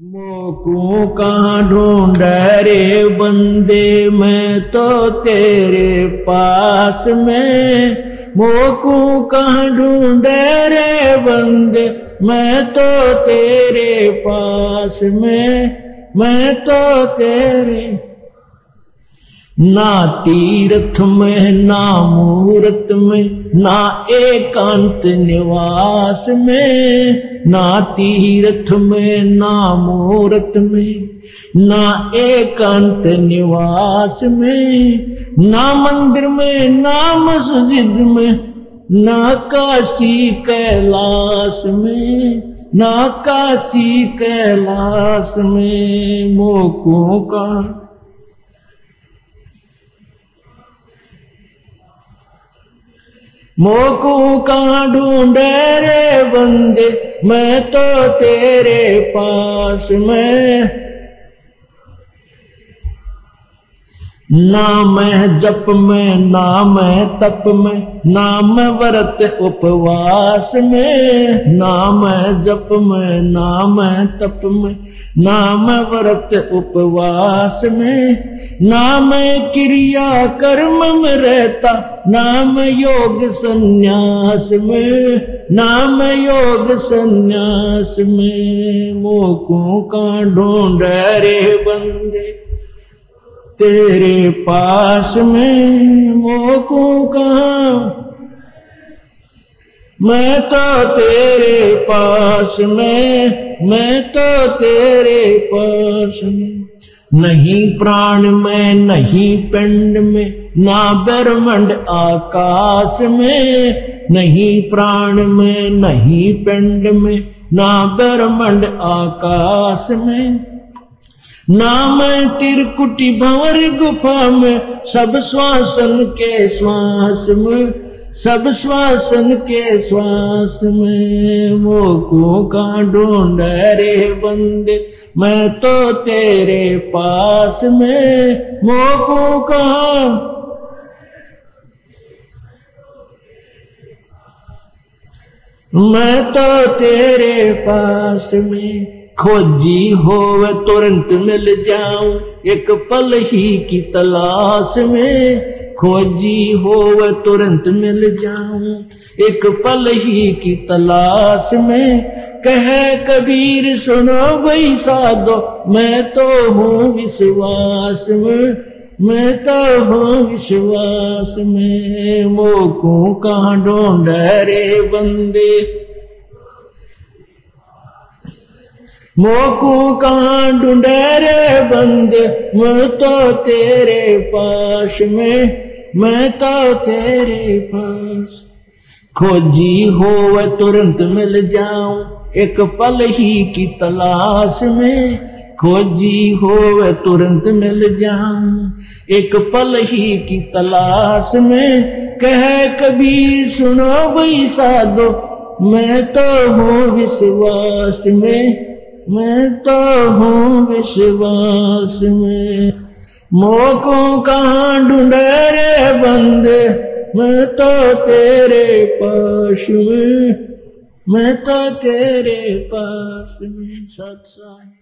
मोकू कहाँ ढूंढ रे बंदे, मैं तो तेरे पास में। मोकू कहाँ ढूंढ रे बंदे, मैं तो तेरे पास में। मैं तो तेरे ना तीर्थ में, ना मूर्त में, ना एकांत निवास में, ना तीर्थ में, ना मूर्त में, ना एकांत निवास में, ना मंदिर में, ना मस्जिद में, ना काशी कैलाश में, ना काशी कैलाश में, मोकों का मोकू का ढूंढे रे बंदे मैं तो तेरे पास में ना मैं जप में ना मैं तप में ना मैं व्रत उपवास में। ना मैं जप में ना मैं तप में ना मैं व्रत उपवास में। ना मैं क्रिया कर्म में रहता ना मैं योग संन्यास में। ना मैं योग संन्यास में, मोकों का ढूंढ रे बंदे। तेरे पास में वो कहा मैं तो तेरे पास में, मैं तो तेरे पास में। नहीं प्राण में, नहीं पिंड में, ना ब्रह्मंड आकाश में। नहीं प्राण में, नहीं पिंड में, ना ब्रह्मंड आकाश में। नाम तिरकुटी भंवर गुफा में। सब श्वासन के श्वास में, सब श्वासन के श्वास में। मोको का ढूंढ रे बंदे, मैं तो तेरे पास में। मोको का मैं तो तेरे पास में। खोजी हो तुरंत मिल जाऊँ। एक पल ही की तलाश में खोजी हो तुरंत मिल जाऊँ। एक पल ही की तलाश में कह कबीर, सुनो भाई साधो, मैं तो हूँ विश्वास में, मैं तो हूँ विश्वास में। मोकू कहाँ ढूंढ रे बंदे मोकू कहाँ ढूंढे रे बंदे? मैं तो तेरे पास में, मैं तो तेरे पास। खोजी हो वह तुरंत मिल जाऊँ, एक पल ही की तलाश में। खोजी हो तुरंत मिल जाऊँ, एक पल ही की तलाश में। कह कभी सुनो भाई साधो, मैं तो हूँ विश्वास में। मैं तो हूँ विश्वास में। मोको कहाँ ढूंढे रे बंदे, मैं तो तेरे पास में। मैं तो तेरे पास में, सत्संग।